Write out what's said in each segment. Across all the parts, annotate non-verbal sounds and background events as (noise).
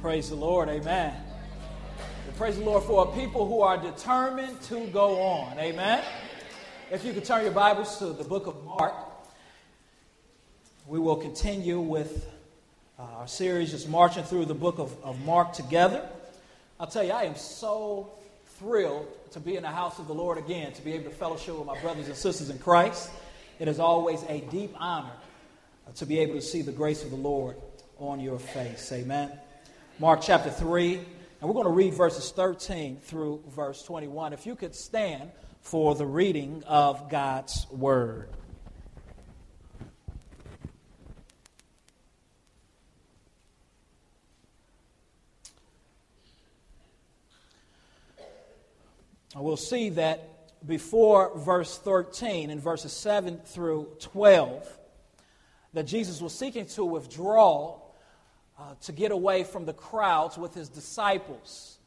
Praise the Lord. Amen. praise the Lord for people who are determined to go on. Amen. If you could turn your Bibles to the book of Mark, we will continue with uh, our series, just marching through the book of, of Mark together. I'll tell you, I am so thrilled to be in the house of the Lord again, to be able to fellowship with my brothers and sisters in Christ. It is always a deep honor to be able to see the grace of the Lord on your face. Amen. Mark chapter 3, and we're going to read verses 13 through verse 21. If you could stand for the reading of God's word. We'll see that before verse 13, in verses 7 through 12, that Jesus was seeking to withdraw uh, to get away from the crowds with his disciples.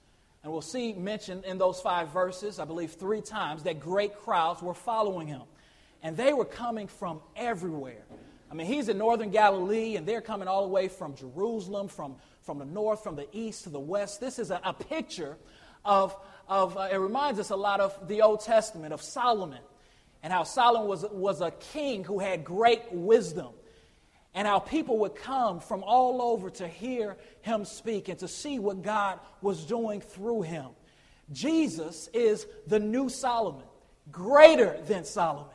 And we'll see mentioned in those five verses, I believe three times, that great crowds were following him. And they were coming from everywhere. I mean, he's in northern Galilee, and they're coming all the way from Jerusalem, from, from the north, from the east to the west. This is a, a picture of, of uh, it reminds us a lot of the Old Testament, of Solomon, and how Solomon was, was a king who had great wisdom and how people would come from all over to hear him speak and to see what God was doing through him. Jesus is the new Solomon, greater than Solomon.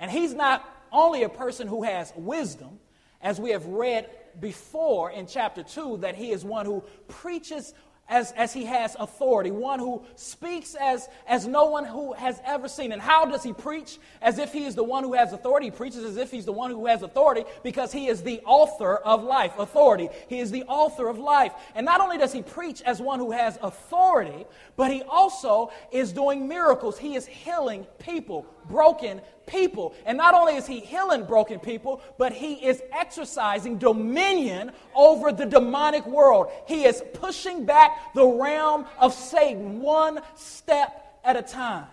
And he's not only a person who has wisdom, as we have read before in chapter 2, that he is one who preaches as, as he has authority, one who speaks as, as no one who has ever seen. And how does he preach? As if he is the one who has authority. He preaches as if he's the one who has authority because he is the author of life. Authority. He is the author of life. And not only does he preach as one who has authority, but he also is doing miracles. He is healing people, broken people. And not only is he healing broken people, but he is exercising dominion over the demonic world. He is pushing back the realm of Satan one step at a time.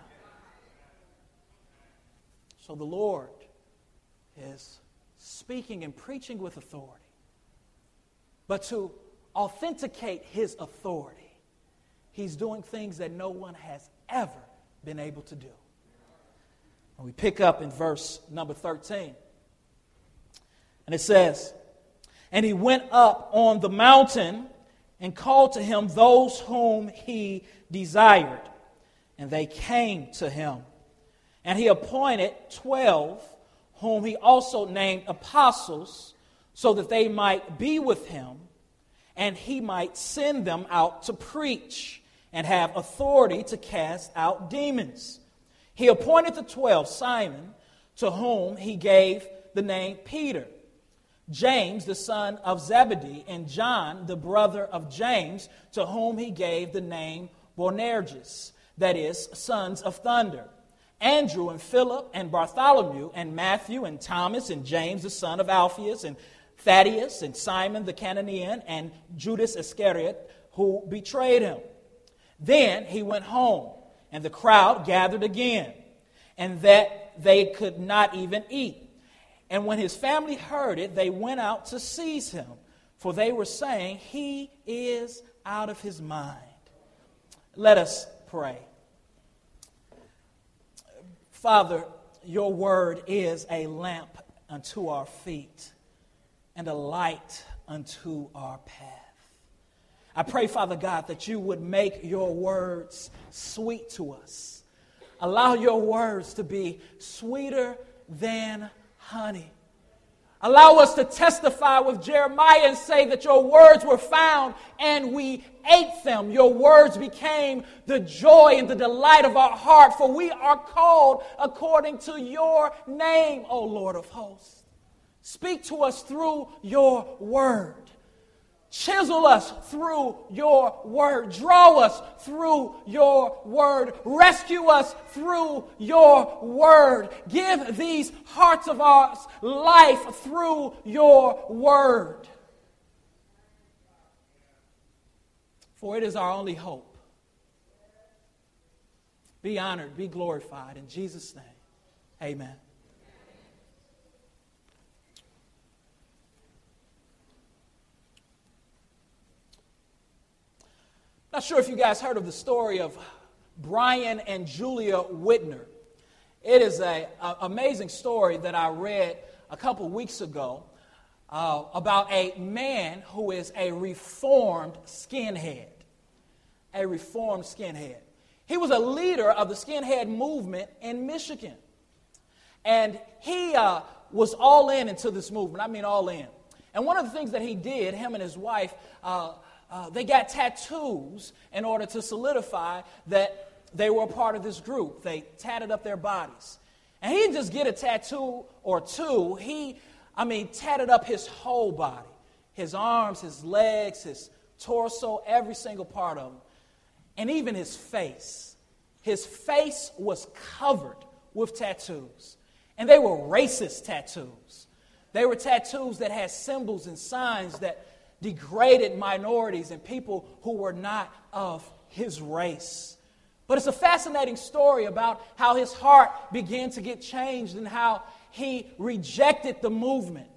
So the Lord is speaking and preaching with authority. But to authenticate his authority, he's doing things that no one has ever been able to do. And we pick up in verse number 13. And it says, And he went up on the mountain and called to him those whom he desired. And they came to him. And he appointed twelve, whom he also named apostles, so that they might be with him, and he might send them out to preach and have authority to cast out demons. He appointed the twelve Simon, to whom he gave the name Peter, James, the son of Zebedee, and John, the brother of James, to whom he gave the name Boanerges, that is, sons of thunder. Andrew and Philip and Bartholomew and Matthew and Thomas and James, the son of Alphaeus, and Thaddeus and Simon the Cananean and Judas Iscariot, who betrayed him. Then he went home and the crowd gathered again, and that they could not even eat. And when his family heard it, they went out to seize him, for they were saying, He is out of his mind. Let us pray. Father, your word is a lamp unto our feet and a light unto our path. I pray, Father God, that you would make your words sweet to us. Allow your words to be sweeter than honey. Allow us to testify with Jeremiah and say that your words were found and we ate them. Your words became the joy and the delight of our heart, for we are called according to your name, O Lord of hosts. Speak to us through your word. Chisel us through your word. Draw us through your word. Rescue us through your word. Give these hearts of ours life through your word. For it is our only hope. Be honored, be glorified. In Jesus' name, amen. Not sure if you guys heard of the story of Brian and Julia Widner. It is an amazing story that I read a couple weeks ago uh, about a man who is a reformed skinhead. A reformed skinhead. He was a leader of the skinhead movement in Michigan. And he uh, was all in into this movement. I mean, all in. And one of the things that he did, him and his wife, uh, uh, they got tattoos in order to solidify that they were a part of this group. They tatted up their bodies. And he didn't just get a tattoo or two, he, I mean, tatted up his whole body his arms, his legs, his torso, every single part of him, and even his face. His face was covered with tattoos. And they were racist tattoos. They were tattoos that had symbols and signs that degraded minorities and people who were not of his race. But it's a fascinating story about how his heart began to get changed and how he rejected the movement.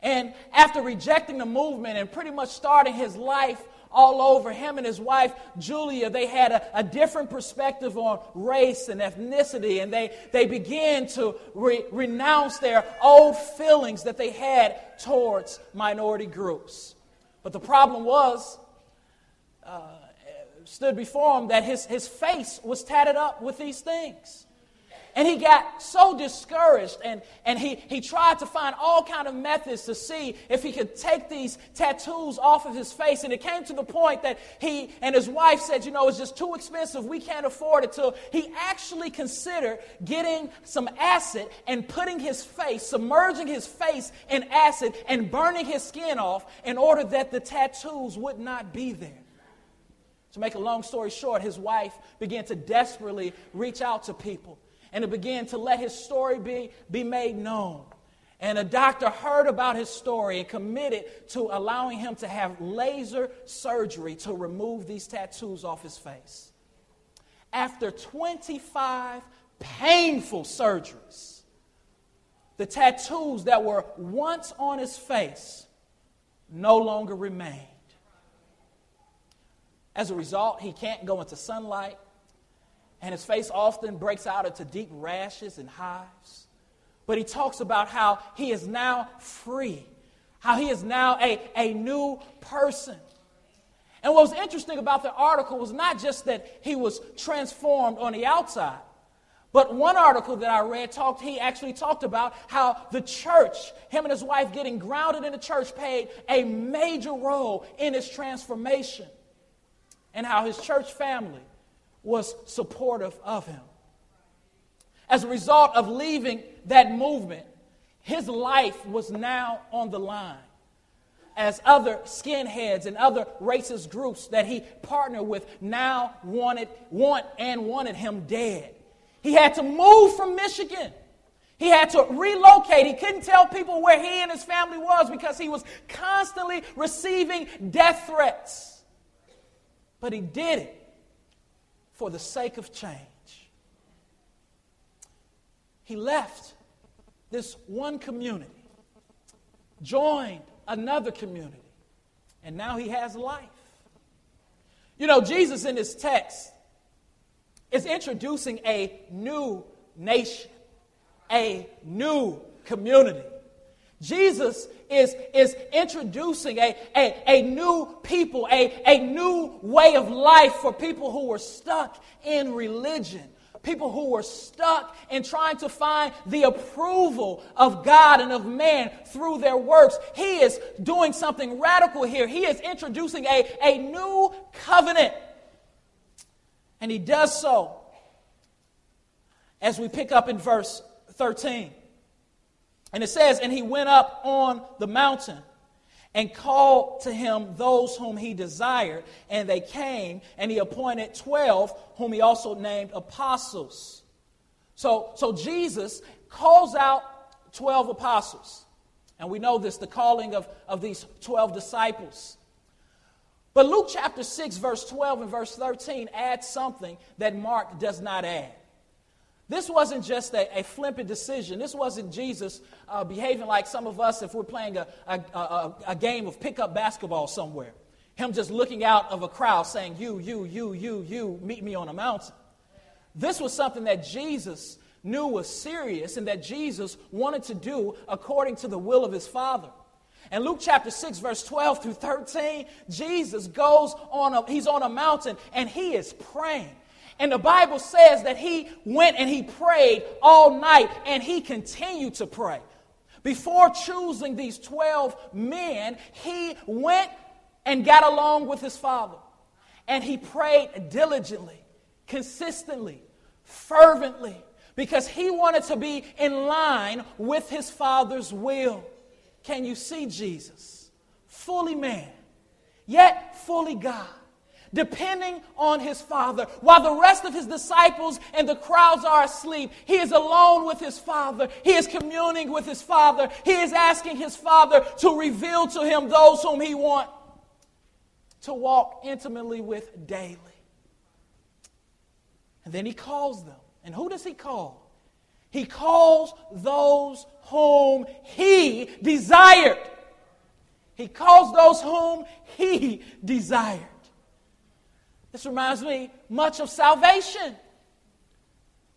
And after rejecting the movement and pretty much starting his life all over. Him and his wife, Julia, they had a, a different perspective on race and ethnicity, and they, they began to re- renounce their old feelings that they had towards minority groups. But the problem was, uh, stood before him that his, his face was tatted up with these things. And he got so discouraged and, and he, he tried to find all kind of methods to see if he could take these tattoos off of his face. And it came to the point that he and his wife said, you know, it's just too expensive. We can't afford it. So he actually considered getting some acid and putting his face, submerging his face in acid and burning his skin off in order that the tattoos would not be there. To make a long story short, his wife began to desperately reach out to people and to began to let his story be, be made known. And a doctor heard about his story and committed to allowing him to have laser surgery to remove these tattoos off his face. After 25 painful surgeries, the tattoos that were once on his face no longer remained. As a result, he can't go into sunlight and his face often breaks out into deep rashes and hives. But he talks about how he is now free, how he is now a, a new person. And what was interesting about the article was not just that he was transformed on the outside, but one article that I read talked, he actually talked about how the church, him and his wife getting grounded in the church, played a major role in his transformation. And how his church family was supportive of him. As a result of leaving that movement, his life was now on the line. As other skinheads and other racist groups that he partnered with now wanted, want and wanted him dead. He had to move from Michigan. He had to relocate. He couldn't tell people where he and his family was because he was constantly receiving death threats. But he did it for the sake of change. He left this one community, joined another community, and now he has life. You know, Jesus in this text is introducing a new nation, a new community. Jesus is, is introducing a, a, a new people, a, a new way of life for people who were stuck in religion. People who were stuck in trying to find the approval of God and of man through their works. He is doing something radical here. He is introducing a, a new covenant. And he does so as we pick up in verse 13. And it says, And he went up on the mountain and called to him those whom he desired, and they came, and he appointed 12, whom he also named apostles. So, so Jesus calls out 12 apostles. And we know this, the calling of, of these 12 disciples. But Luke chapter 6, verse 12 and verse 13 adds something that Mark does not add. This wasn't just a, a flippant decision. This wasn't Jesus uh, behaving like some of us if we're playing a, a, a, a game of pickup basketball somewhere. him just looking out of a crowd saying, You, you, you, you, you, meet me on a mountain. This was something that Jesus knew was serious and that Jesus wanted to do according to the will of his Father. In Luke chapter 6, verse 12 through 13, Jesus goes on a, he's on a mountain and he is praying. And the Bible says that he went and he prayed all night and he continued to pray. Before choosing these 12 men, he went and got along with his father. And he prayed diligently, consistently, fervently, because he wanted to be in line with his father's will. Can you see Jesus? Fully man, yet fully God depending on his Father. While the rest of his disciples and the crowds are asleep, he is alone with his Father. He is communing with his Father. He is asking his Father to reveal to him those whom he wants to walk intimately with daily. And then he calls them. And who does he call? He calls those whom he desired. He calls those whom he desired. This reminds me much of salvation.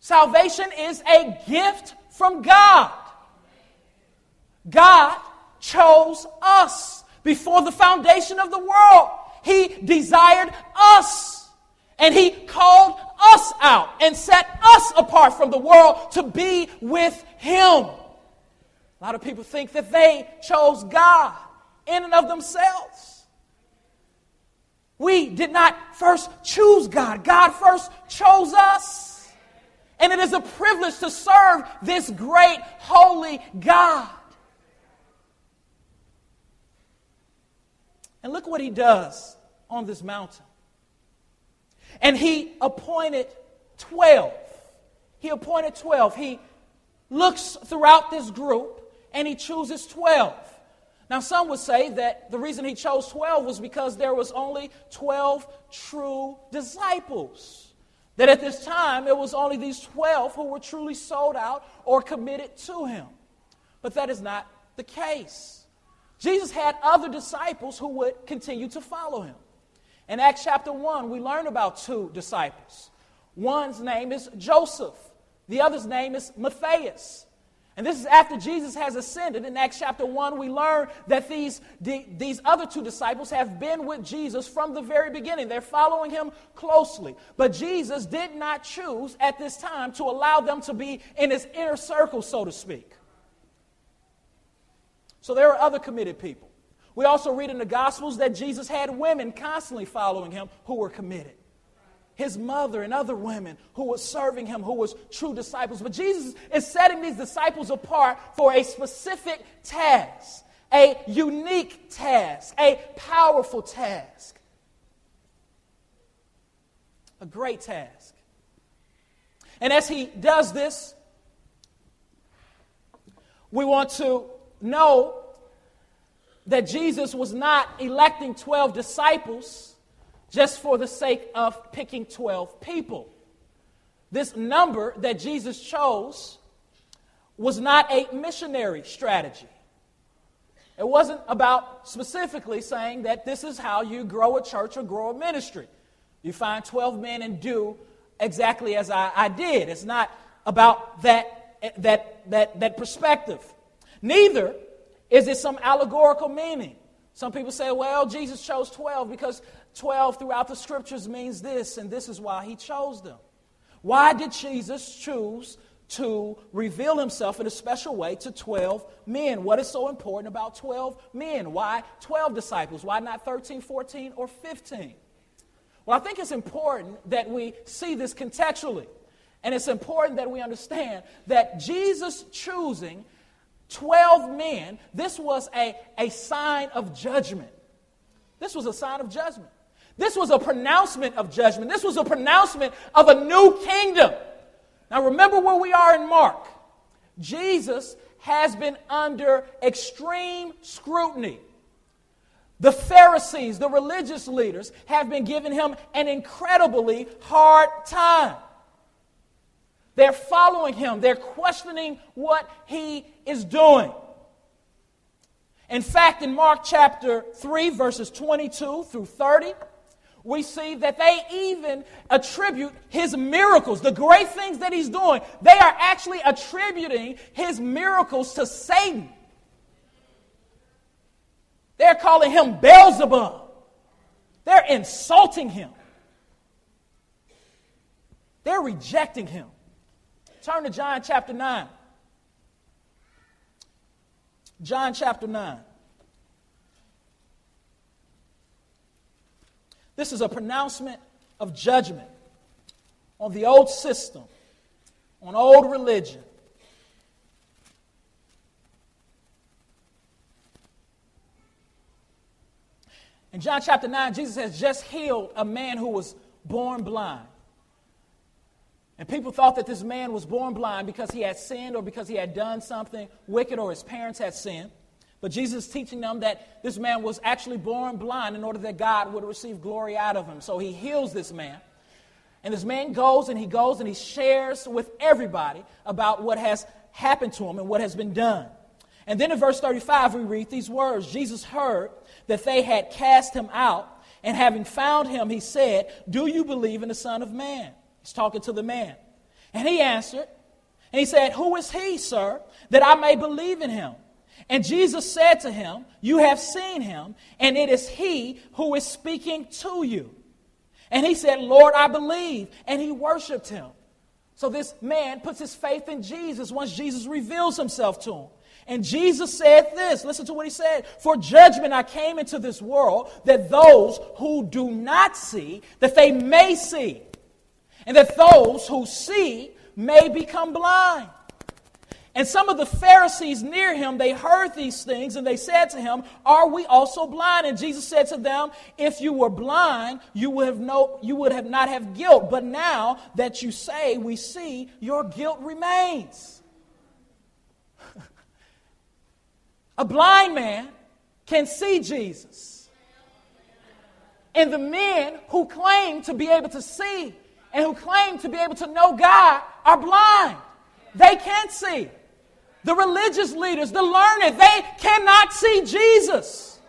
Salvation is a gift from God. God chose us before the foundation of the world. He desired us. And He called us out and set us apart from the world to be with Him. A lot of people think that they chose God in and of themselves. We did not first choose God, God first chose us. And it is a privilege to serve this great, holy God. And look what he does on this mountain. And he appointed 12. He appointed 12. He looks throughout this group and he chooses 12. Now, some would say that the reason he chose 12 was because there was only 12 true disciples. That at this time, it was only these 12 who were truly sold out or committed to him. But that is not the case. Jesus had other disciples who would continue to follow him. In Acts chapter 1, we learn about two disciples. One's name is Joseph, the other's name is Matthias. And this is after Jesus has ascended. In Acts chapter 1, we learn that these, the, these other two disciples have been with Jesus from the very beginning. They're following him closely. But Jesus did not choose at this time to allow them to be in his inner circle, so to speak. So there are other committed people. We also read in the Gospels that Jesus had women constantly following him who were committed his mother and other women who were serving him, who was true disciples. But Jesus is setting these disciples apart for a specific task, a unique task, a powerful task, a great task. And as he does this, we want to know that Jesus was not electing 12 disciples just for the sake of picking 12 people. This number that Jesus chose was not a missionary strategy. It wasn't about specifically saying that this is how you grow a church or grow a ministry. You find 12 men and do exactly as I, I did. It's not about that, that, that, that perspective. Neither is it some allegorical meaning. Some people say, well, Jesus chose 12 because 12 throughout the scriptures means this, and this is why he chose them. Why did Jesus choose to reveal himself in a special way to 12 men? What is so important about 12 men? Why 12 disciples? Why not 13, 14, or 15? Well, I think it's important that we see this contextually. And it's important that we understand that Jesus choosing 12 men, this was a, a sign of judgment. This was a sign of judgment. This was a pronouncement of judgment. This was a pronouncement of a new kingdom. Now, remember where we are in Mark. Jesus has been under extreme scrutiny. The Pharisees, the religious leaders, have been giving him an incredibly hard time. They're following him, they're questioning what he is doing. In fact, in Mark chapter 3, verses 22 through 30, we see that they even attribute his miracles, the great things that he's doing, they are actually attributing his miracles to Satan. They're calling him Beelzebub. They're insulting him. They're rejecting him. Turn to John chapter 9. John chapter 9. This is a pronouncement of judgment on the old system, on old religion. In John chapter 9, Jesus has just healed a man who was born blind. And people thought that this man was born blind because he had sinned or because he had done something wicked or his parents had sinned. But Jesus is teaching them that this man was actually born blind in order that God would receive glory out of him. So he heals this man. And this man goes and he goes and he shares with everybody about what has happened to him and what has been done. And then in verse 35, we read these words Jesus heard that they had cast him out, and having found him, he said, Do you believe in the Son of Man? He's talking to the man. And he answered, and he said, Who is he, sir, that I may believe in him? And Jesus said to him, You have seen him, and it is he who is speaking to you. And he said, Lord, I believe. And he worshiped him. So this man puts his faith in Jesus once Jesus reveals himself to him. And Jesus said this listen to what he said For judgment I came into this world that those who do not see, that they may see, and that those who see may become blind. And some of the Pharisees near him, they heard these things and they said to him, Are we also blind? And Jesus said to them, If you were blind, you would have, no, you would have not have guilt. But now that you say we see, your guilt remains. (laughs) A blind man can see Jesus. And the men who claim to be able to see and who claim to be able to know God are blind. They can't see. The religious leaders, the learned, they cannot see Jesus.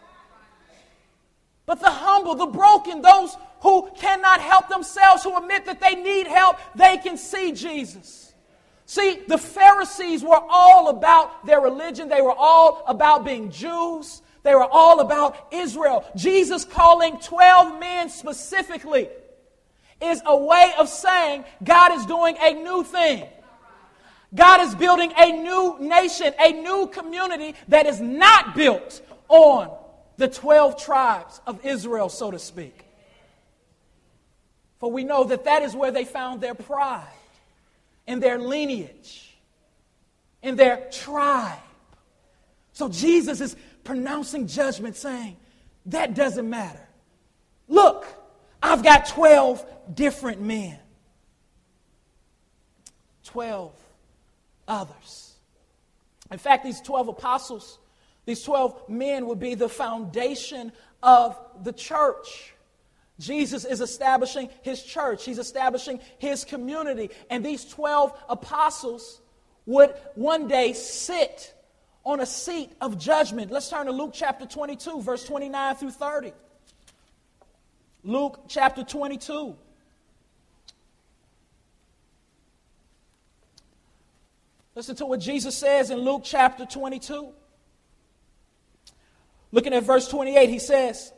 But the humble, the broken, those who cannot help themselves, who admit that they need help, they can see Jesus. See, the Pharisees were all about their religion, they were all about being Jews, they were all about Israel. Jesus calling 12 men specifically is a way of saying God is doing a new thing. God is building a new nation, a new community that is not built on the 12 tribes of Israel, so to speak. For we know that that is where they found their pride, in their lineage, in their tribe. So Jesus is pronouncing judgment, saying, That doesn't matter. Look, I've got 12 different men. 12 others. In fact, these 12 apostles, these 12 men would be the foundation of the church. Jesus is establishing his church, he's establishing his community. And these 12 apostles would one day sit on a seat of judgment. Let's turn to Luke chapter 22, verse 29 through 30. Luke chapter 22. Listen to what Jesus says in Luke chapter 22. Looking at verse 28, he says,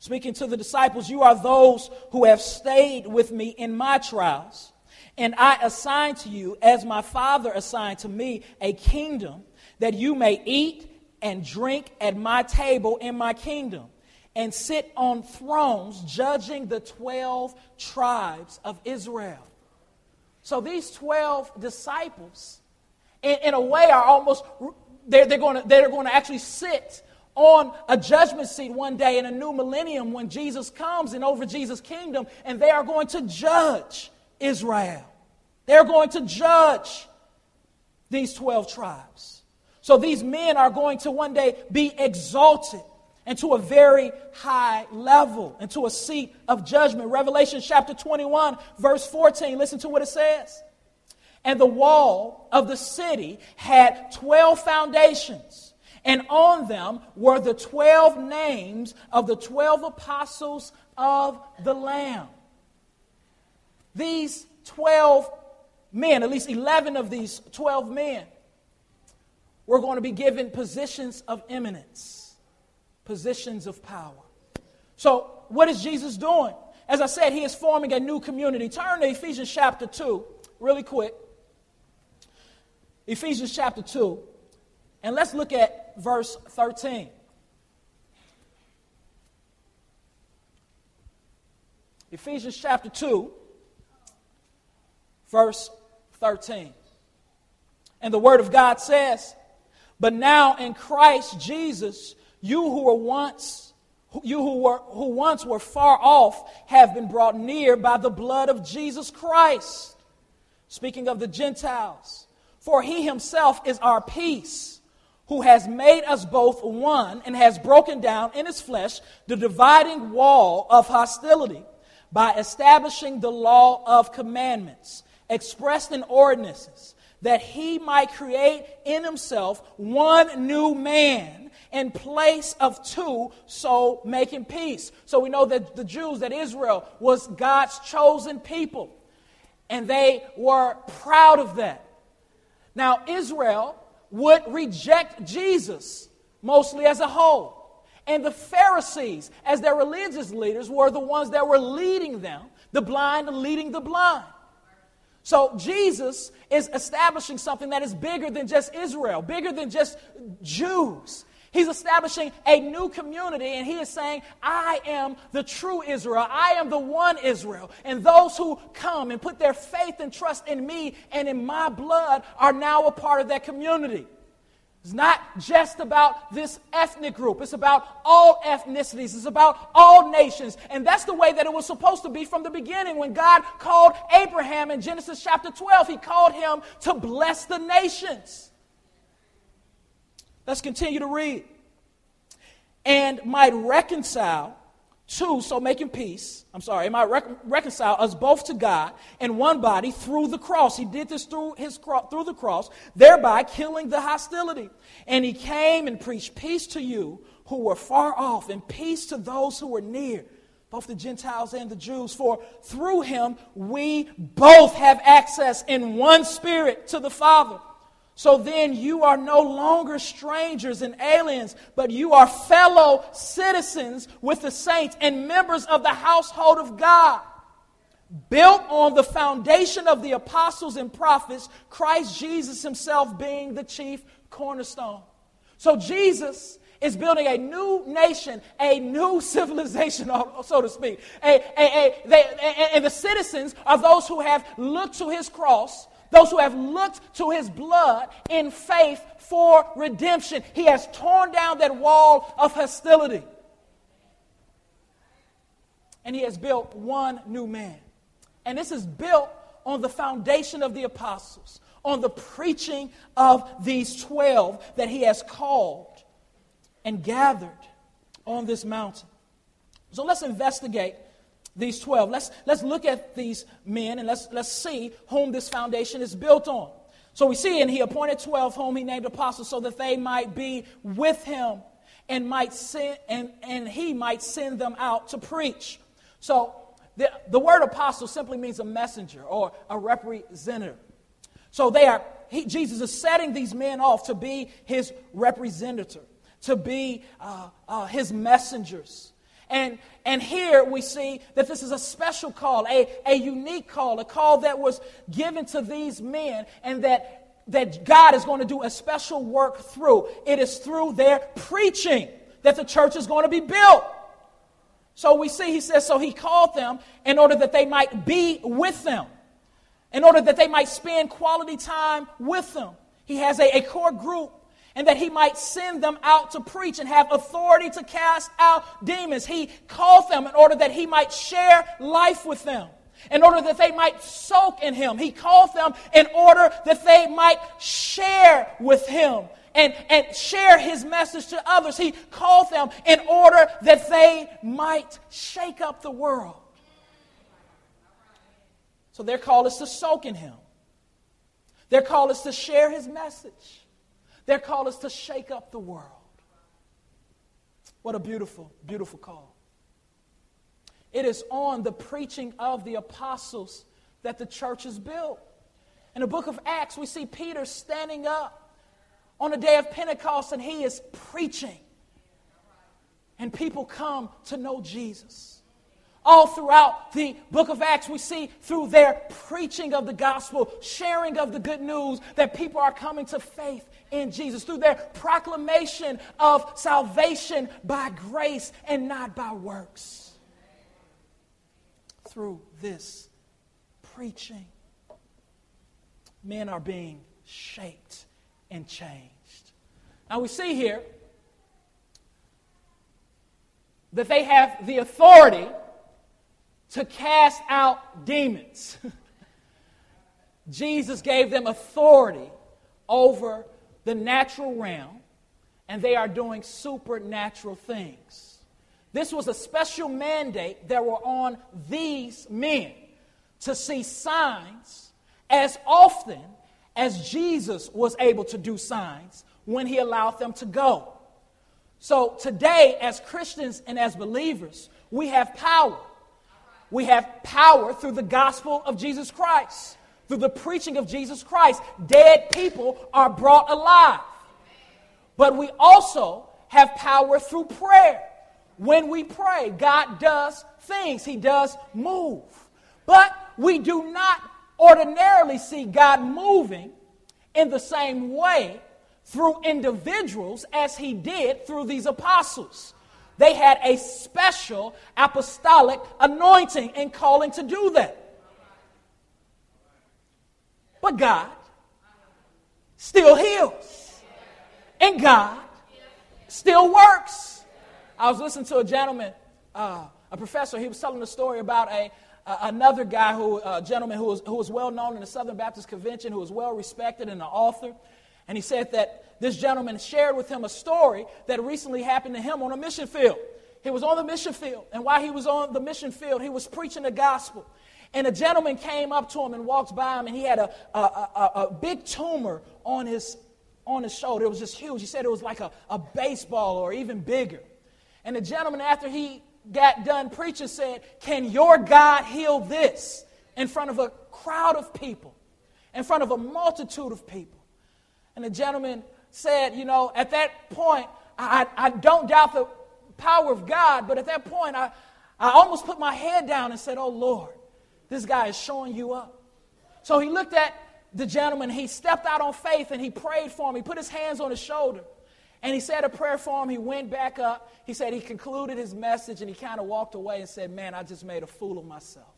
Speaking to the disciples, you are those who have stayed with me in my trials. And I assign to you, as my Father assigned to me, a kingdom that you may eat and drink at my table in my kingdom and sit on thrones judging the 12 tribes of Israel. So these 12 disciples, in, in a way, are almost, they're, they're, going to, they're going to actually sit on a judgment seat one day in a new millennium when Jesus comes and over Jesus' kingdom, and they are going to judge Israel. They're going to judge these 12 tribes. So these men are going to one day be exalted and to a very high level, and to a seat of judgment. Revelation chapter 21, verse 14, listen to what it says. And the wall of the city had 12 foundations, and on them were the 12 names of the 12 apostles of the Lamb. These 12 men, at least 11 of these 12 men, were going to be given positions of eminence, positions of power. So, what is Jesus doing? As I said, he is forming a new community. Turn to Ephesians chapter 2, really quick. Ephesians chapter 2, and let's look at verse 13. Ephesians chapter 2, verse 13. And the Word of God says, But now in Christ Jesus, you who were once you who were who once were far off have been brought near by the blood of Jesus Christ. Speaking of the Gentiles, for he himself is our peace, who has made us both one and has broken down in his flesh the dividing wall of hostility by establishing the law of commandments expressed in ordinances, that he might create in himself one new man in place of two, so making peace. So we know that the Jews, that Israel was God's chosen people, and they were proud of that. Now, Israel would reject Jesus mostly as a whole. And the Pharisees, as their religious leaders, were the ones that were leading them, the blind leading the blind. So Jesus is establishing something that is bigger than just Israel, bigger than just Jews. He's establishing a new community and he is saying, I am the true Israel. I am the one Israel. And those who come and put their faith and trust in me and in my blood are now a part of that community. It's not just about this ethnic group. It's about all ethnicities. It's about all nations. And that's the way that it was supposed to be from the beginning. When God called Abraham in Genesis chapter 12, he called him to bless the nations. Let's continue to read. And might reconcile Two, so making peace, I'm sorry, might rec- reconcile us both to God in one body through the cross. He did this through, his cro- through the cross, thereby killing the hostility. And he came and preached peace to you who were far off and peace to those who were near, both the Gentiles and the Jews. For through him we both have access in one spirit to the Father. So then you are no longer strangers and aliens, but you are fellow citizens with the saints and members of the household of God. Built on the foundation of the apostles and prophets, Christ Jesus himself being the chief cornerstone. So Jesus is building a new nation, a new (laughs) civilization, so to speak. A, a, a, they, and the citizens are those who have looked to his cross those who have looked to his blood in faith for redemption. He has torn down that wall of hostility. And he has built one new man. And this is built on the foundation of the apostles, on the preaching of these 12 that he has called and gathered on this mountain. So let's investigate these 12. Let's, let's look at these men and let's, let's see whom this foundation is built on. So we see, and he appointed 12 whom he named apostles so that they might be with him and might send, and, and he might send them out to preach. So the, the word apostle simply means a messenger or a representative. So they are, he, Jesus is setting these men off to be his representative, to be uh, uh, his messengers. And, and here we see that this is a special call, a, a unique call, a call that was given to these men, and that, that God is going to do a special work through. It is through their preaching that the church is going to be built. So we see, he says, so he called them in order that they might be with them, in order that they might spend quality time with them. He has a, a core group and that he might send them out to preach and have authority to cast out demons. He called them in order that he might share life with them, in order that they might soak in him. He called them in order that they might share with him and, and share his message to others. He called them in order that they might shake up the world. So their call is to soak in him. Their call is to share his message. Their call is to shake up the world. What a beautiful, beautiful call. It is on the preaching of the apostles that the church is built. In the book of Acts, we see Peter standing up on the day of Pentecost and he is preaching. And people come to know Jesus. All throughout the book of Acts, we see through their preaching of the gospel, sharing of the good news, that people are coming to faith in Jesus. Through their proclamation of salvation by grace and not by works. Through this preaching, men are being shaped and changed. Now we see here that they have the authority to cast out demons. (laughs) Jesus gave them authority over the natural realm, and they are doing supernatural things. This was a special mandate that were on these men to see signs as often as Jesus was able to do signs when he allowed them to go. So today, as Christians and as believers, we have power we have power through the gospel of Jesus Christ, through the preaching of Jesus Christ. Dead people are brought alive. But we also have power through prayer. When we pray, God does things, He does move. But we do not ordinarily see God moving in the same way through individuals as He did through these apostles. They had a special apostolic anointing and calling to do that. But God still heals. And God still works. I was listening to a gentleman, uh, a professor, he was telling a story about a, uh, another guy, who, a gentleman who was, who was well known in the Southern Baptist Convention, who was well respected and an author. And he said that this gentleman shared with him a story that recently happened to him on a mission field. He was on the mission field, and while he was on the mission field, he was preaching the gospel. And a gentleman came up to him and walked by him, and he had a, a, a, a big tumor on his, on his shoulder. It was just huge. He said it was like a, a baseball or even bigger. And the gentleman, after he got done preaching, said, Can your God heal this? In front of a crowd of people, in front of a multitude of people. And the gentleman said, you know, at that point, I, I don't doubt the power of God, but at that point, I, I almost put my head down and said, Oh Lord, this guy is showing you up. So he looked at the gentleman, he stepped out on faith and he prayed for him. He put his hands on his shoulder and he said a prayer for him. He went back up. He said he concluded his message and he kind of walked away and said, Man, I just made a fool of myself.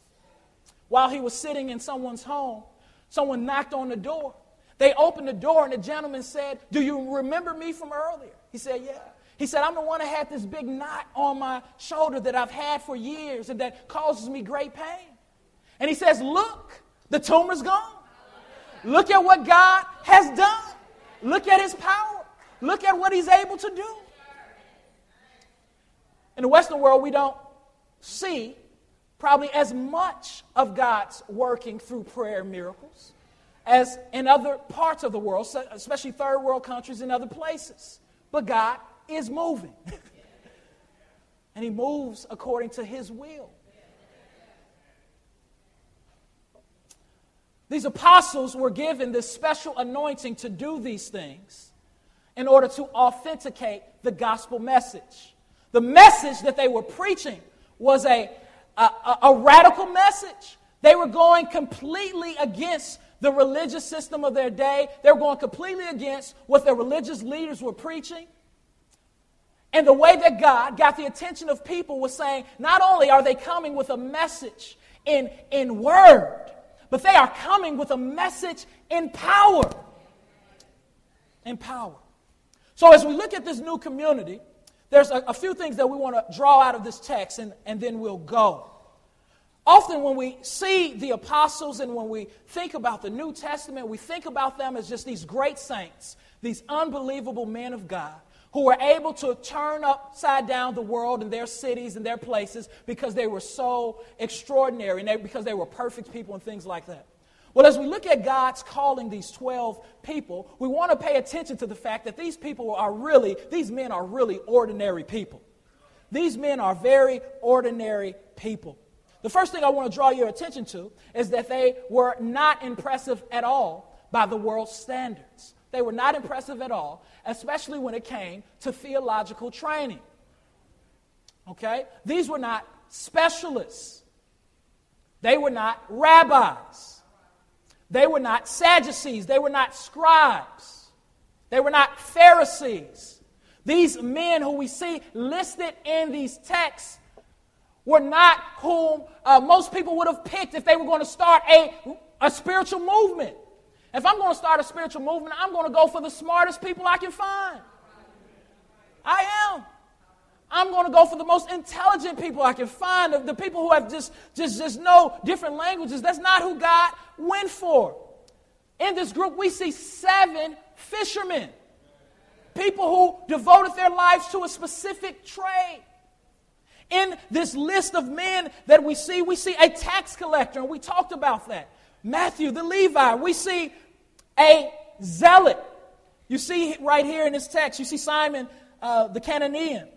While he was sitting in someone's home, someone knocked on the door. They opened the door, and the gentleman said, Do you remember me from earlier? He said, Yeah. He said, I'm the one that had this big knot on my shoulder that I've had for years and that causes me great pain. And he says, Look, the tumor's gone. Look at what God has done. Look at his power. Look at what he's able to do. In the Western world, we don't see probably as much of God's working through prayer miracles as in other parts of the world, especially third world countries and other places. But God is moving. (laughs) and He moves according to His will. These apostles were given this special anointing to do these things in order to authenticate the gospel message. The message that they were preaching was a, a, a, radical message. They were going completely against the religious system of their day. They were going completely against what their religious leaders were preaching. And the way that God got the attention of people was saying, not only are they coming with a message in, in word, but they are coming with a message in power. In power. So as we look at this new community, there's a, a few things that we want to draw out of this text, and, and then we'll go. Often, when we see the apostles and when we think about the New Testament, we think about them as just these great saints, these unbelievable men of God who were able to turn upside down the world and their cities and their places because they were so extraordinary and they, because they were perfect people and things like that. Well, as we look at God's calling these 12 people, we want to pay attention to the fact that these people are really, these men are really ordinary people. These men are very ordinary people. The first thing I want to draw your attention to is that they were not impressive at all by the world's standards. They were not impressive at all, especially when it came to theological training. Okay? These were not specialists. They were not rabbis. They were not Sadducees. They were not scribes. They were not Pharisees. These men who we see listed in these texts were not whom uh, most people would have picked if they were going to start a, a spiritual movement. If I'm going to start a spiritual movement, I'm going to go for the smartest people I can find. I am. I'm going to go for the most intelligent people I can find, the, the people who have just, just, just know different languages. That's not who God went for. In this group, we see seven fishermen, people who devoted their lives to a specific trade. In this list of men that we see, we see a tax collector, and we talked about that. Matthew, the Levi. We see a zealot. You see right here in this text, you see Simon uh, the Cananaean.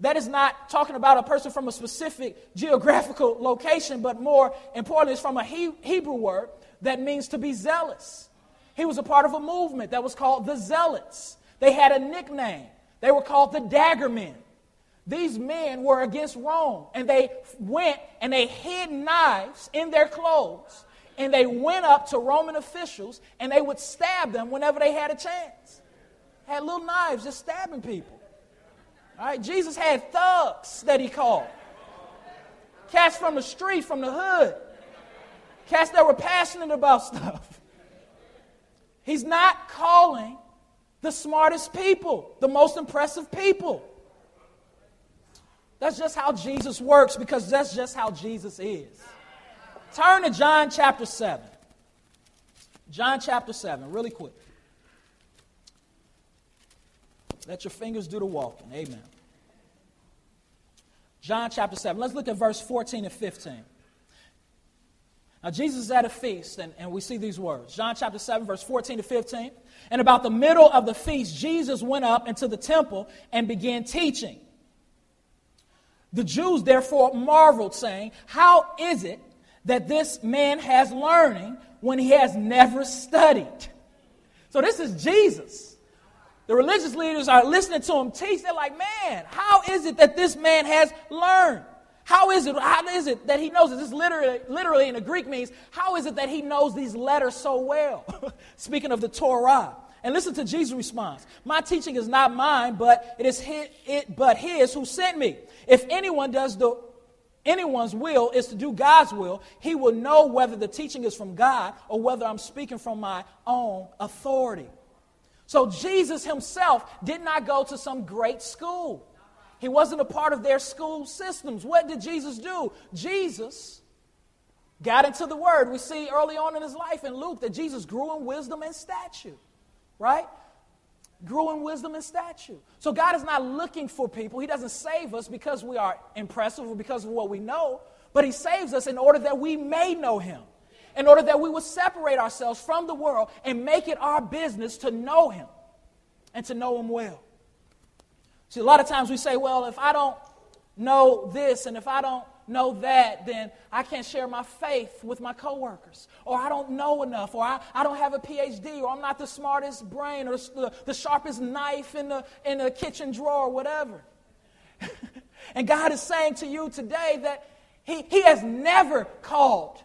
That is not talking about a person from a specific geographical location, but more importantly, it's from a he- Hebrew word that means to be zealous. He was a part of a movement that was called the Zealots. They had a nickname. They were called the Dagger Men. These men were against Rome, and they went and they hid knives in their clothes, and they went up to Roman officials and they would stab them whenever they had a chance. Had little knives just stabbing people. All right, Jesus had thugs that he called. Cats from the street, from the hood. Cats that were passionate about (laughs) stuff. He's not calling the smartest people, the most impressive people. That's just how Jesus works because that's just how Jesus is. Turn to John chapter 7. John chapter 7, really quick. Let your fingers do the walking. Amen. John chapter 7. Let's look at verse 14 and 15. Now, Jesus is at a feast, and, and we see these words. John chapter 7, verse 14 to 15. And about the middle of the feast, Jesus went up into the temple and began teaching. The Jews therefore marveled, saying, How is it that this man has learning when he has never studied? So, this is Jesus. The religious leaders are listening to him teach. They're like, Man, how is it that this man has learned? How is it, how is it that he knows? This literally, literally in the Greek means, how is it that he knows these letters so well? (laughs) Speaking of the Torah. And listen to Jesus' response. My teaching is not mine, but it is his, it, but his who sent me. If anyone does the anyone's will is to do God's will, he will know whether the teaching is from God or whether I'm speaking from my own authority. So Jesus himself did not go to some great school. He wasn't a part of their school systems. What did Jesus do? Jesus got into the Word. We see early on in his life in Luke that Jesus grew in wisdom and stature, right? Grew in wisdom and stature. So God is not looking for people. He doesn't save us because we are impressive or because of what we know, but He saves us in order that we may know Him, in order that we will separate ourselves from the world and make it our business to know Him and to know Him well. See, a lot of times we say, well, if I don't know this and if I don't know that, then I can't share my faith with my coworkers. Or I don't know enough, or I, I don't have a PhD, or I'm not the smartest brain, or the, the sharpest knife in the, in the kitchen drawer, or whatever. (laughs) and God is saying to you today that he, he has never called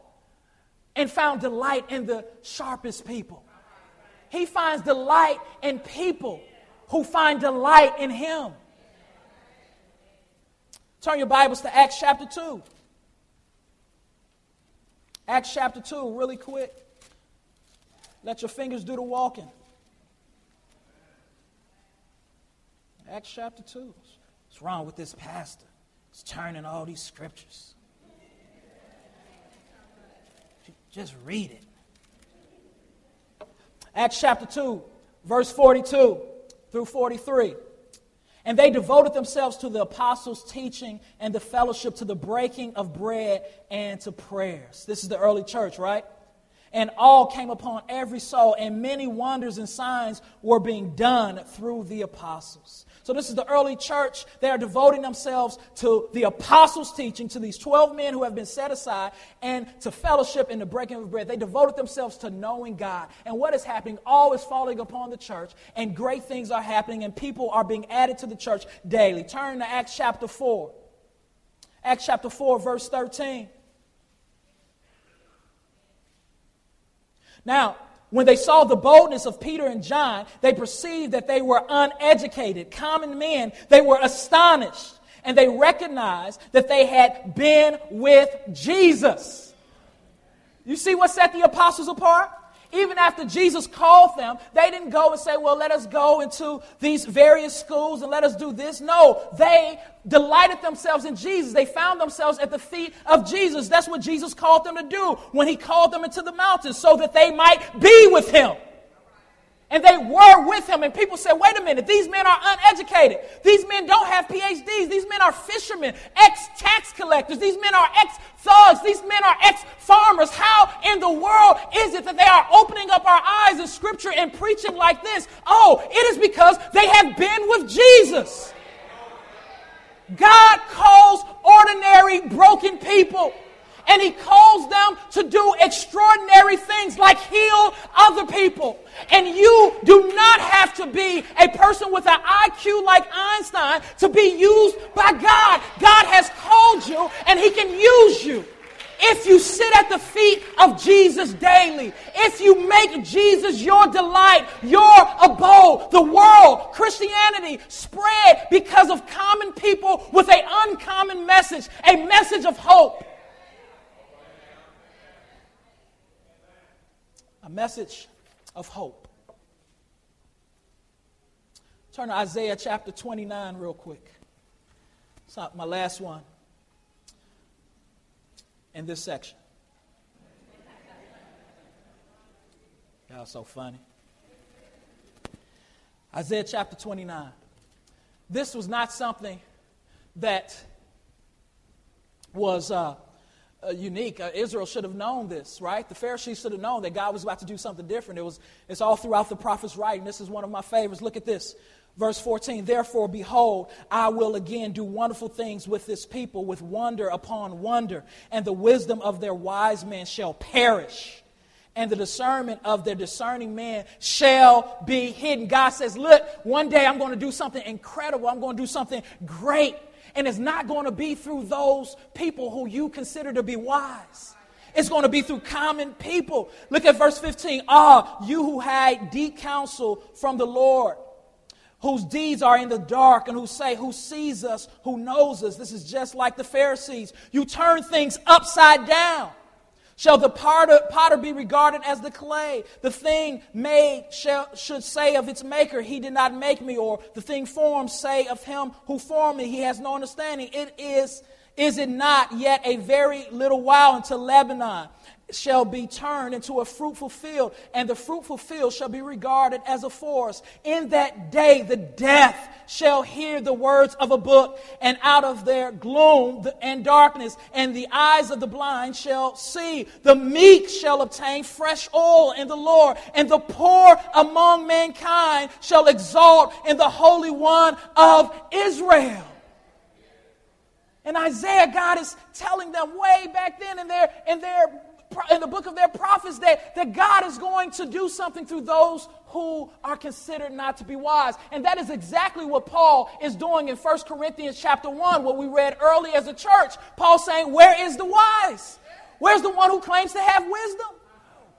and found delight in the sharpest people. He finds delight in people who find delight in Him. Turn your Bibles to Acts chapter 2. Acts chapter 2, really quick. Let your fingers do the walking. Acts chapter 2. What's wrong with this pastor? He's turning all these scriptures. Just read it. Acts chapter 2, verse 42 through 43. And they devoted themselves to the apostles' teaching and the fellowship, to the breaking of bread and to prayers. This is the early church, right? and all came upon every soul, and many wonders and signs were being done through the apostles. So, this is the early church. They are devoting themselves to the apostles' teaching, to these 12 men who have been set aside, and to fellowship in the breaking of bread. They devoted themselves to knowing God. And what is happening? All is falling upon the church, and great things are happening, and people are being added to the church daily. Turn to Acts chapter 4. Acts chapter 4, verse 13. Now, when they saw the boldness of Peter and John, they perceived that they were uneducated, common men. They were astonished, and they recognized that they had been with Jesus. You see what set the apostles apart? Even after Jesus called them, they didn't go and say, Well, let us go into these various schools and let us do this. No, they delighted themselves in Jesus. They found themselves at the feet of Jesus. That's what Jesus called them to do when he called them into the mountains so that they might be with him. And they were with him. And people said, wait a minute, these men are uneducated. These men don't have PhDs. These men are fishermen, ex tax collectors. These men are ex thugs. These men are ex farmers. How in the world is it that they are opening up our eyes in scripture and preaching like this? Oh, it is because they have been with Jesus. God calls ordinary, broken people and he calls them to do extraordinary things like heal other people. And you do not have to be a person with an IQ like Einstein to be used by God. God has called you and he can use you. If you sit at the feet of Jesus daily, if you make Jesus your delight, your abode, the world, Christianity spread because of common people with an uncommon message, a message of hope. A message of hope. Turn to Isaiah chapter 29 real quick. It's not my last one in this section. Y'all so funny. Isaiah chapter 29. This was not something that was uh, uh, unique. Uh, Israel should have known this, right? The Pharisees should have known that God was about to do something different. It was, it's all throughout the prophet's writing. This is one of my favorites. Look at this. Verse 14, therefore, behold, I will again do wonderful things with this people, with wonder upon wonder, and the wisdom of their wise men shall perish, and the discernment of their discerning men shall be hidden. God says, Look, one day I'm going to do something incredible, I'm going to do something great. And it's not going to be through those people who you consider to be wise. It's going to be through common people. Look at verse 15. Ah, you who had deep counsel from the Lord, whose deeds are in the dark, and who say, Who sees us, who knows us. This is just like the Pharisees. You turn things upside down. Shall the potter, be regarded as the clay? The thing made shall, should say of its maker, He did not make me, or the thing formed say of him who formed me, He has no understanding. It is, is it not yet a very little while until Lebanon shall be turned into a fruitful field, and the fruitful field shall be regarded as a forest. In that day, the deaf shall hear the words of a book, and out of their gloom and darkness, and the eyes of the blind shall see. The meek shall obtain fresh oil in the Lord, and the poor among mankind shall exalt in the Holy One of Israel. And Isaiah, God is telling them way back then in their, in their in the book of their prophets that, that God is going to do something through those who are considered not to be wise. And that is exactly what Paul is doing in 1 Corinthians chapter 1, what we read early as a church. Paul saying, Where is the wise? Where's the one who claims to have wisdom?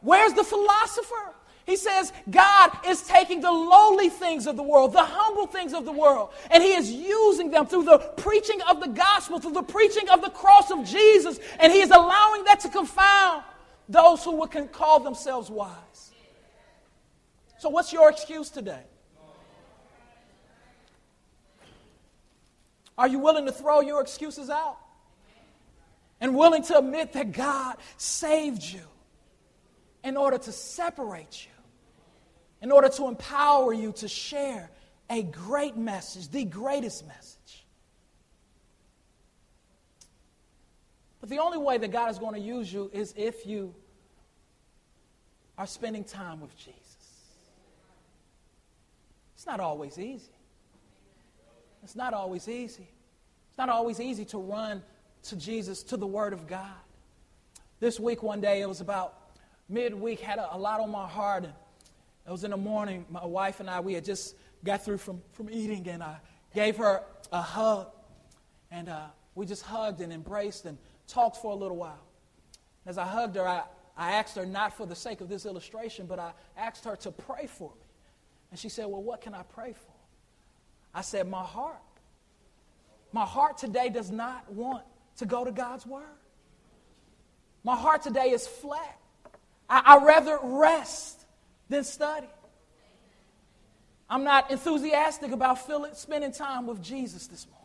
Where's the philosopher? He says God is taking the lowly things of the world, the humble things of the world, and He is using them through the preaching of the gospel, through the preaching of the cross of Jesus, and He is allowing that to confound those who can call themselves wise. So, what's your excuse today? Are you willing to throw your excuses out? And willing to admit that God saved you in order to separate you in order to empower you to share a great message, the greatest message. But the only way that God is going to use you is if you are spending time with Jesus. It's not always easy. It's not always easy. It's not always easy to run to Jesus, to the Word of God. This week, one day, it was about midweek, had a, a lot on my heart. And it was in the morning. My wife and I, we had just got through from, from eating, and I gave her a hug. And uh, we just hugged and embraced and talked for a little while. As I hugged her, I, I asked her, not for the sake of this illustration, but I asked her to pray for me. And she said, Well, what can I pray for? I said, My heart. My heart today does not want to go to God's Word. My heart today is flat. I, I rather rest than study. I'm not enthusiastic about spending time with Jesus this morning.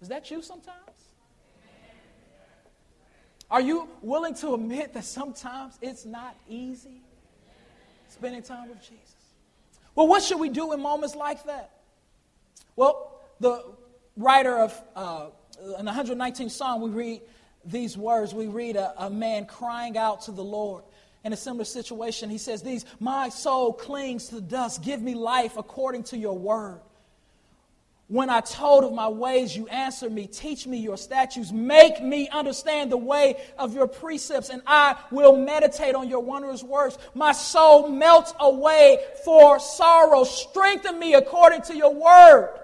Is that you sometimes? Are you willing to admit that sometimes it's not easy spending time with Jesus? Well, what should we do in moments like that? Well, the writer of uh, the 119th Psalm, we read these words. We read a, a man crying out to the Lord in a similar situation. He says, These, my soul clings to the dust. Give me life according to your word. When I told of my ways, you answered me. Teach me your statutes. Make me understand the way of your precepts, and I will meditate on your wondrous works. My soul melts away for sorrow. Strengthen me according to your word.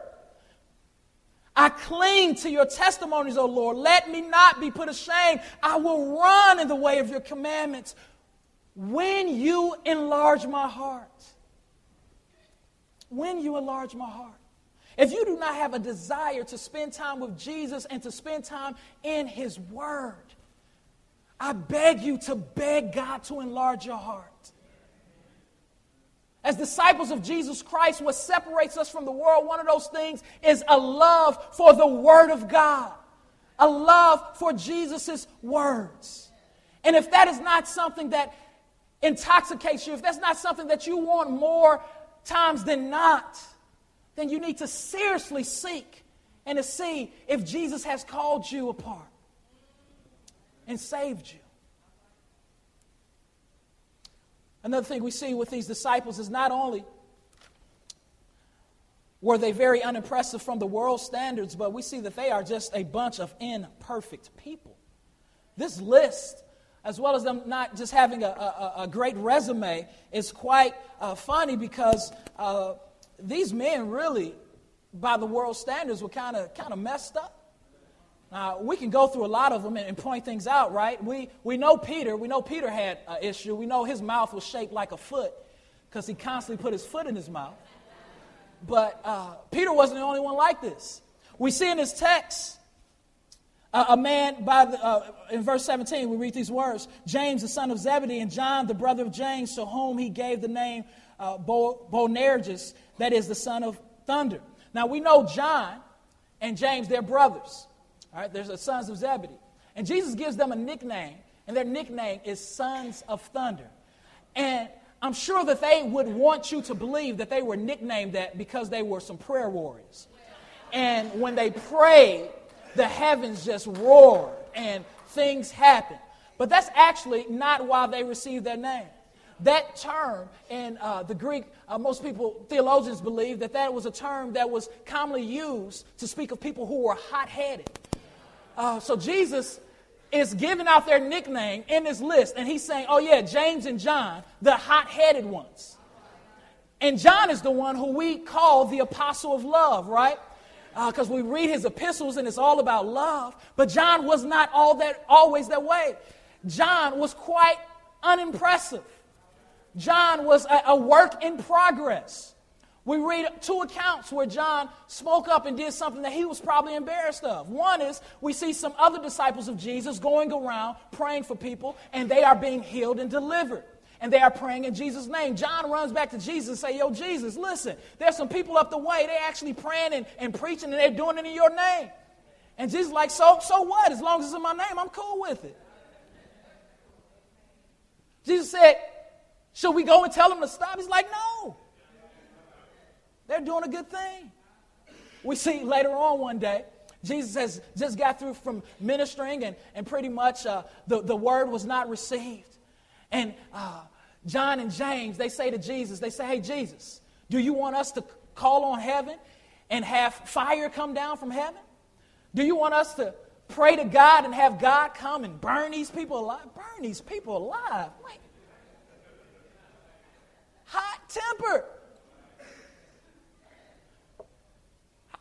I cling to your testimonies, O Lord. Let me not be put ashamed. I will run in the way of your commandments. When you enlarge my heart, when you enlarge my heart, if you do not have a desire to spend time with Jesus and to spend time in His Word, I beg you to beg God to enlarge your heart. As disciples of Jesus Christ, what separates us from the world, one of those things is a love for the Word of God, a love for Jesus' words. And if that is not something that intoxicates you, if that's not something that you want more times than not, then you need to seriously seek and to see if Jesus has called you apart and saved you. Another thing we see with these disciples is not only were they very unimpressive from the world standards, but we see that they are just a bunch of imperfect people. This list, as well as them not just having a, a, a great resume, is quite uh, funny because uh, these men really, by the world standards, were kind of kind of messed up. Now, we can go through a lot of them and, and point things out, right? We, we know Peter. We know Peter had an issue. We know his mouth was shaped like a foot because he constantly put his foot in his mouth. But uh, Peter wasn't the only one like this. We see in this text uh, a man by the, uh, in verse 17 we read these words james the son of zebedee and john the brother of james to whom he gave the name uh, Bo- boanerges that is the son of thunder. Now we know John and James, they're brothers. All right, they're the sons of Zebedee. And Jesus gives them a nickname, and their nickname is Sons of Thunder. And I'm sure that they would want you to believe that they were nicknamed that because they were some prayer warriors. And when they prayed, the heavens just roared and things happened. But that's actually not why they received their name. That term in uh, the Greek, uh, most people, theologians believe that that was a term that was commonly used to speak of people who were hot headed. Uh, so Jesus is giving out their nickname in this list, and he's saying, Oh, yeah, James and John, the hot headed ones. And John is the one who we call the apostle of love, right? Because uh, we read his epistles and it's all about love. But John was not all that always that way. John was quite unimpressive. John was a, a work in progress. We read two accounts where John spoke up and did something that he was probably embarrassed of. One is we see some other disciples of Jesus going around praying for people, and they are being healed and delivered. And they are praying in Jesus' name. John runs back to Jesus and say, Yo, Jesus, listen, there's some people up the way. They're actually praying and, and preaching, and they're doing it in your name. And Jesus like, so, so what? As long as it's in my name, I'm cool with it. Jesus said, should we go and tell them to stop? He's like, no. They're doing a good thing. We see later on one day, Jesus has just got through from ministering, and, and pretty much uh, the, the word was not received. And uh, John and James, they say to Jesus, they say, Hey, Jesus, do you want us to call on heaven and have fire come down from heaven? Do you want us to pray to God and have God come and burn these people alive? Burn these people alive. Hot temper.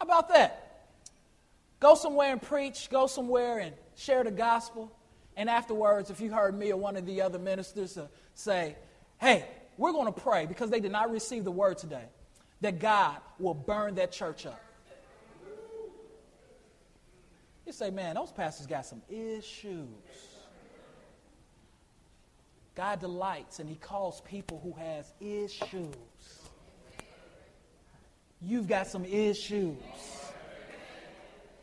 How about that? Go somewhere and preach, go somewhere and share the gospel. And afterwards, if you heard me or one of the other ministers uh, say, hey, we're going to pray because they did not receive the word today, that God will burn that church up. You say, man, those pastors got some issues. God delights and he calls people who has issues. You've got some issues.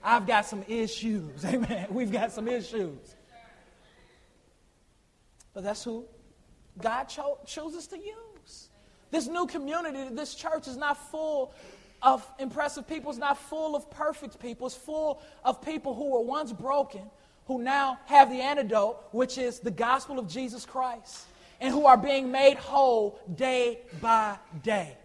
I've got some issues. (laughs) Amen. We've got some issues. But that's who God cho- chooses to use. This new community, this church is not full of impressive people, it's not full of perfect people, it's full of people who were once broken, who now have the antidote, which is the gospel of Jesus Christ, and who are being made whole day by day.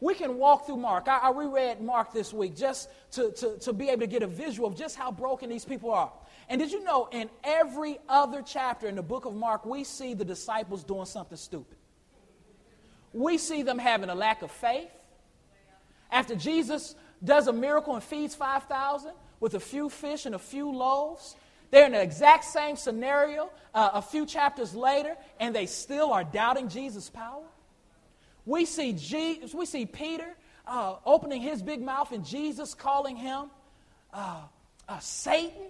We can walk through Mark. I, I reread Mark this week just to, to, to be able to get a visual of just how broken these people are. And did you know in every other chapter in the book of Mark, we see the disciples doing something stupid? We see them having a lack of faith. After Jesus does a miracle and feeds 5,000 with a few fish and a few loaves, they're in the exact same scenario uh, a few chapters later, and they still are doubting Jesus' power. We see, G- we see Peter uh, opening his big mouth and Jesus calling him uh, uh, Satan.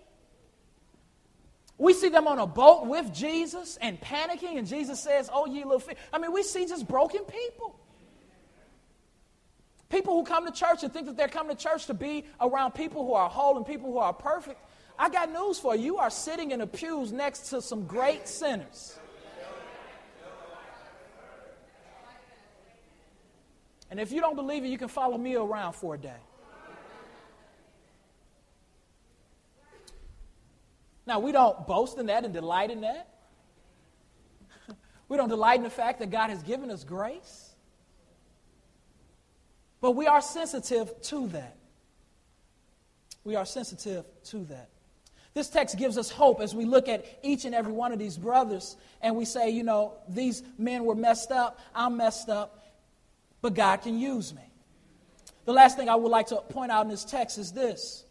We see them on a boat with Jesus and panicking, and Jesus says, Oh, ye little. I mean, we see just broken people. People who come to church and think that they're coming to church to be around people who are whole and people who are perfect. I got news for you. You are sitting in the pews next to some great sinners. And if you don't believe it, you can follow me around for a day. Now, we don't boast in that and delight in that. (laughs) we don't delight in the fact that God has given us grace. But we are sensitive to that. We are sensitive to that. This text gives us hope as we look at each and every one of these brothers and we say, you know, these men were messed up, I'm messed up, but God can use me. The last thing I would like to point out in this text is this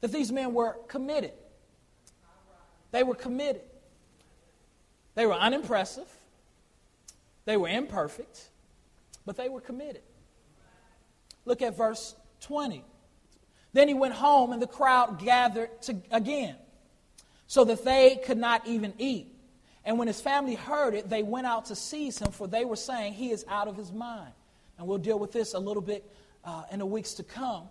that these men were committed. They were committed. They were unimpressive. They were imperfect, but they were committed. Look at verse 20. Then he went home, and the crowd gathered to, again, so that they could not even eat. And when his family heard it, they went out to seize him, for they were saying, He is out of his mind. And we'll deal with this a little bit uh, in the weeks to come.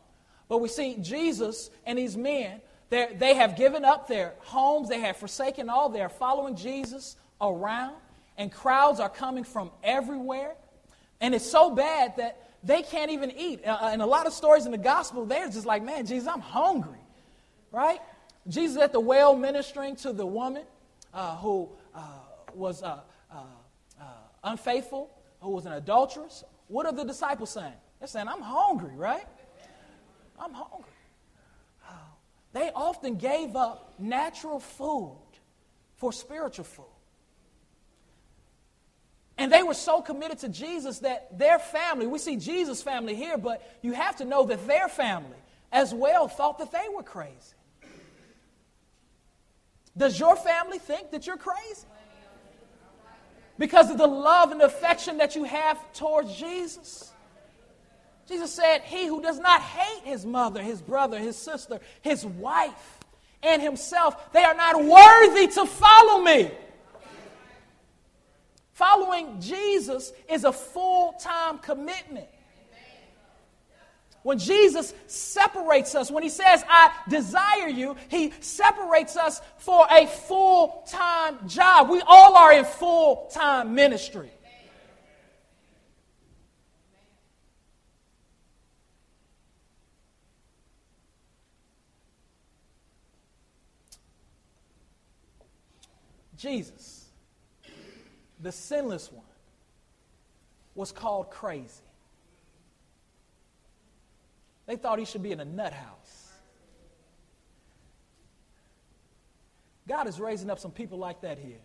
But we see Jesus and these men, they have given up their homes, they have forsaken all, they are following Jesus around, and crowds are coming from everywhere. And it's so bad that they can't even eat. Uh, and a lot of stories in the gospel, they're just like, man, Jesus, I'm hungry, right? Jesus at the well ministering to the woman uh, who uh, was uh, uh, uh, unfaithful, who was an adulteress. What are the disciples saying? They're saying, I'm hungry, right? I'm hungry. They often gave up natural food for spiritual food. And they were so committed to Jesus that their family, we see Jesus' family here, but you have to know that their family as well thought that they were crazy. Does your family think that you're crazy? Because of the love and affection that you have towards Jesus? Jesus said, He who does not hate his mother, his brother, his sister, his wife, and himself, they are not worthy to follow me. Following Jesus is a full time commitment. When Jesus separates us, when he says, I desire you, he separates us for a full time job. We all are in full time ministry. Jesus, the sinless one, was called crazy. They thought he should be in a nut house. God is raising up some people like that here.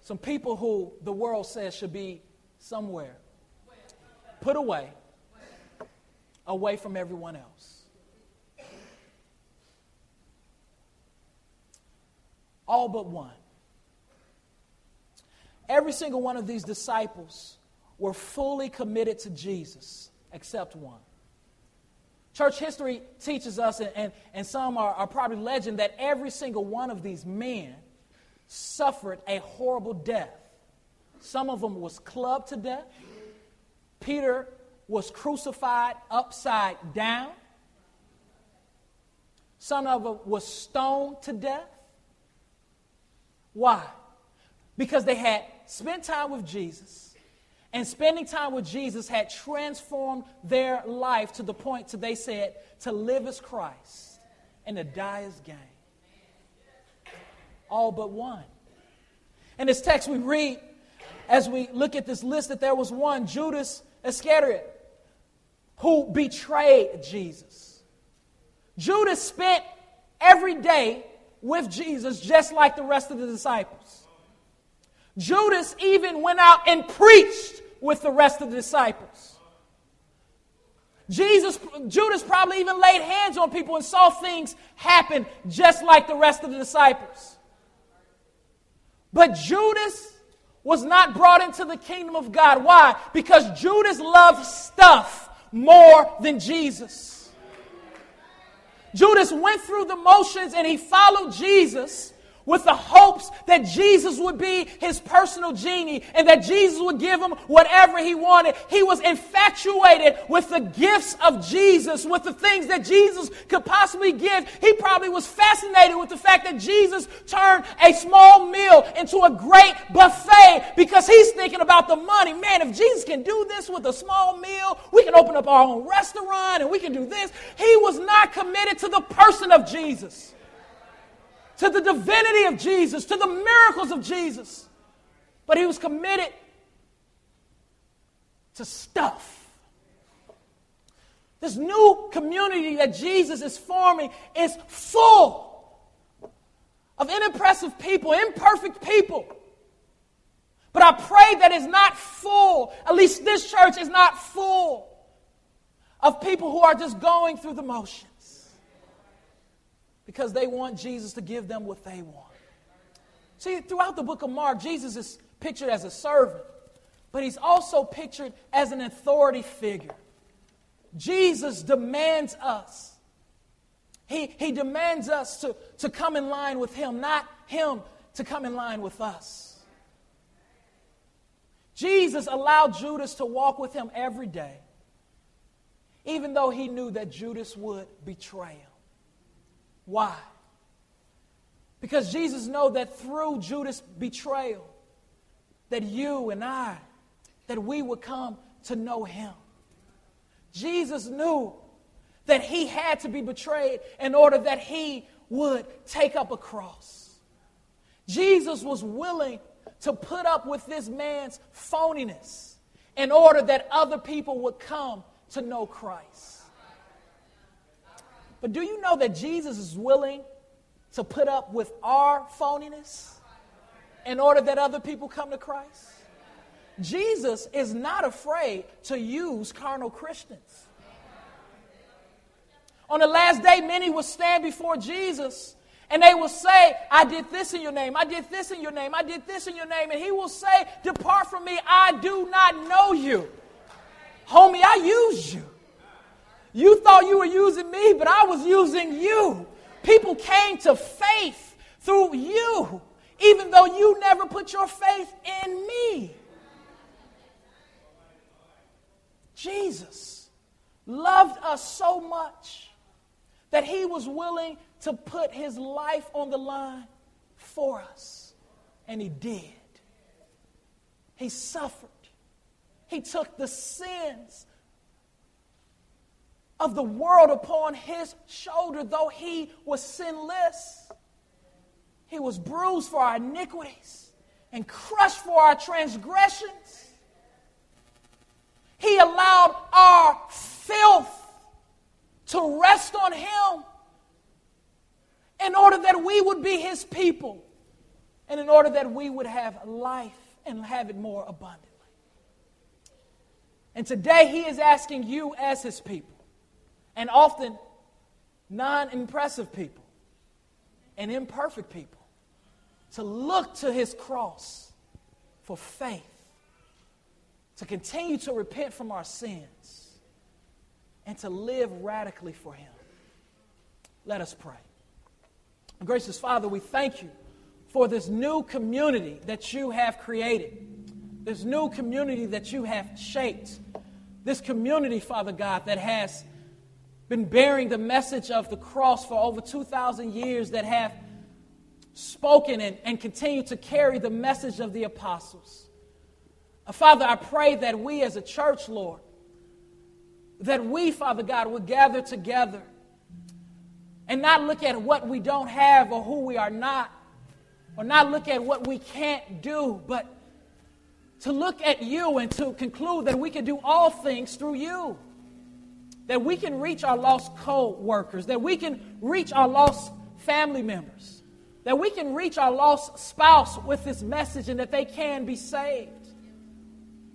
Some people who the world says should be somewhere, put away, away from everyone else. All but one. Every single one of these disciples were fully committed to Jesus except one. Church history teaches us, and, and, and some are, are probably legend, that every single one of these men suffered a horrible death. Some of them was clubbed to death. Peter was crucified upside down. Some of them was stoned to death. Why? Because they had spent time with Jesus and spending time with Jesus had transformed their life to the point to they said to live as Christ and to die as gain. All but one. In this text we read, as we look at this list, that there was one, Judas Iscariot, who betrayed Jesus. Judas spent every day with Jesus just like the rest of the disciples. Judas even went out and preached with the rest of the disciples. Jesus, Judas probably even laid hands on people and saw things happen just like the rest of the disciples. But Judas was not brought into the kingdom of God. Why? Because Judas loved stuff more than Jesus. Judas went through the motions and he followed Jesus with the hopes that Jesus would be his personal genie and that Jesus would give him whatever he wanted. He was infatuated with the gifts of Jesus, with the things that Jesus could possibly give. He probably was fascinated with the fact that Jesus turned a small meal into a great buffet because he's thinking about the money. Man, if Jesus can do this with a small meal, we can open up our own restaurant and we can do this. He was not committed to the person of Jesus to the divinity of Jesus, to the miracles of Jesus. But he was committed to stuff. This new community that Jesus is forming is full of inimpressive people, imperfect people. But I pray that it's not full, at least this church is not full of people who are just going through the motion because they want Jesus to give them what they want. See, throughout the book of Mark, Jesus is pictured as a servant, but he's also pictured as an authority figure. Jesus demands us. He, he demands us to, to come in line with him, not him to come in line with us. Jesus allowed Judas to walk with him every day, even though he knew that Judas would betray him. Why? Because Jesus know that through Judas' betrayal, that you and I, that we would come to know him. Jesus knew that he had to be betrayed in order that he would take up a cross. Jesus was willing to put up with this man's phoniness in order that other people would come to know Christ. But do you know that Jesus is willing to put up with our phoniness in order that other people come to Christ? Jesus is not afraid to use carnal Christians. On the last day, many will stand before Jesus and they will say, I did this in your name, I did this in your name, I did this in your name. And he will say, Depart from me, I do not know you. Homie, I used you. You thought you were using me, but I was using you. People came to faith through you, even though you never put your faith in me. Jesus loved us so much that he was willing to put his life on the line for us. And he did. He suffered. He took the sins of the world upon his shoulder, though he was sinless. He was bruised for our iniquities and crushed for our transgressions. He allowed our filth to rest on him in order that we would be his people and in order that we would have life and have it more abundantly. And today he is asking you as his people, and often non impressive people and imperfect people, to look to his cross for faith, to continue to repent from our sins, and to live radically for him. Let us pray. Gracious Father, we thank you for this new community that you have created, this new community that you have shaped, this community, Father God, that has been bearing the message of the cross for over 2,000 years, that have spoken and, and continue to carry the message of the apostles. Uh, Father, I pray that we as a church, Lord, that we, Father God, would gather together and not look at what we don't have or who we are not, or not look at what we can't do, but to look at you and to conclude that we can do all things through you. That we can reach our lost co workers, that we can reach our lost family members, that we can reach our lost spouse with this message and that they can be saved.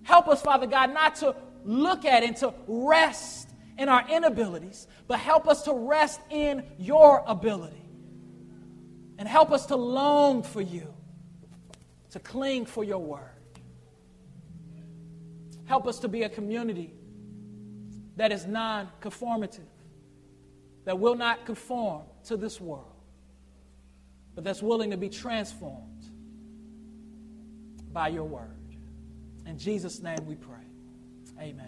Help us, Father God, not to look at and to rest in our inabilities, but help us to rest in your ability. And help us to long for you, to cling for your word. Help us to be a community that is non conformative, that will not conform to this world, but that's willing to be transformed by your word. In Jesus' name we pray. Amen.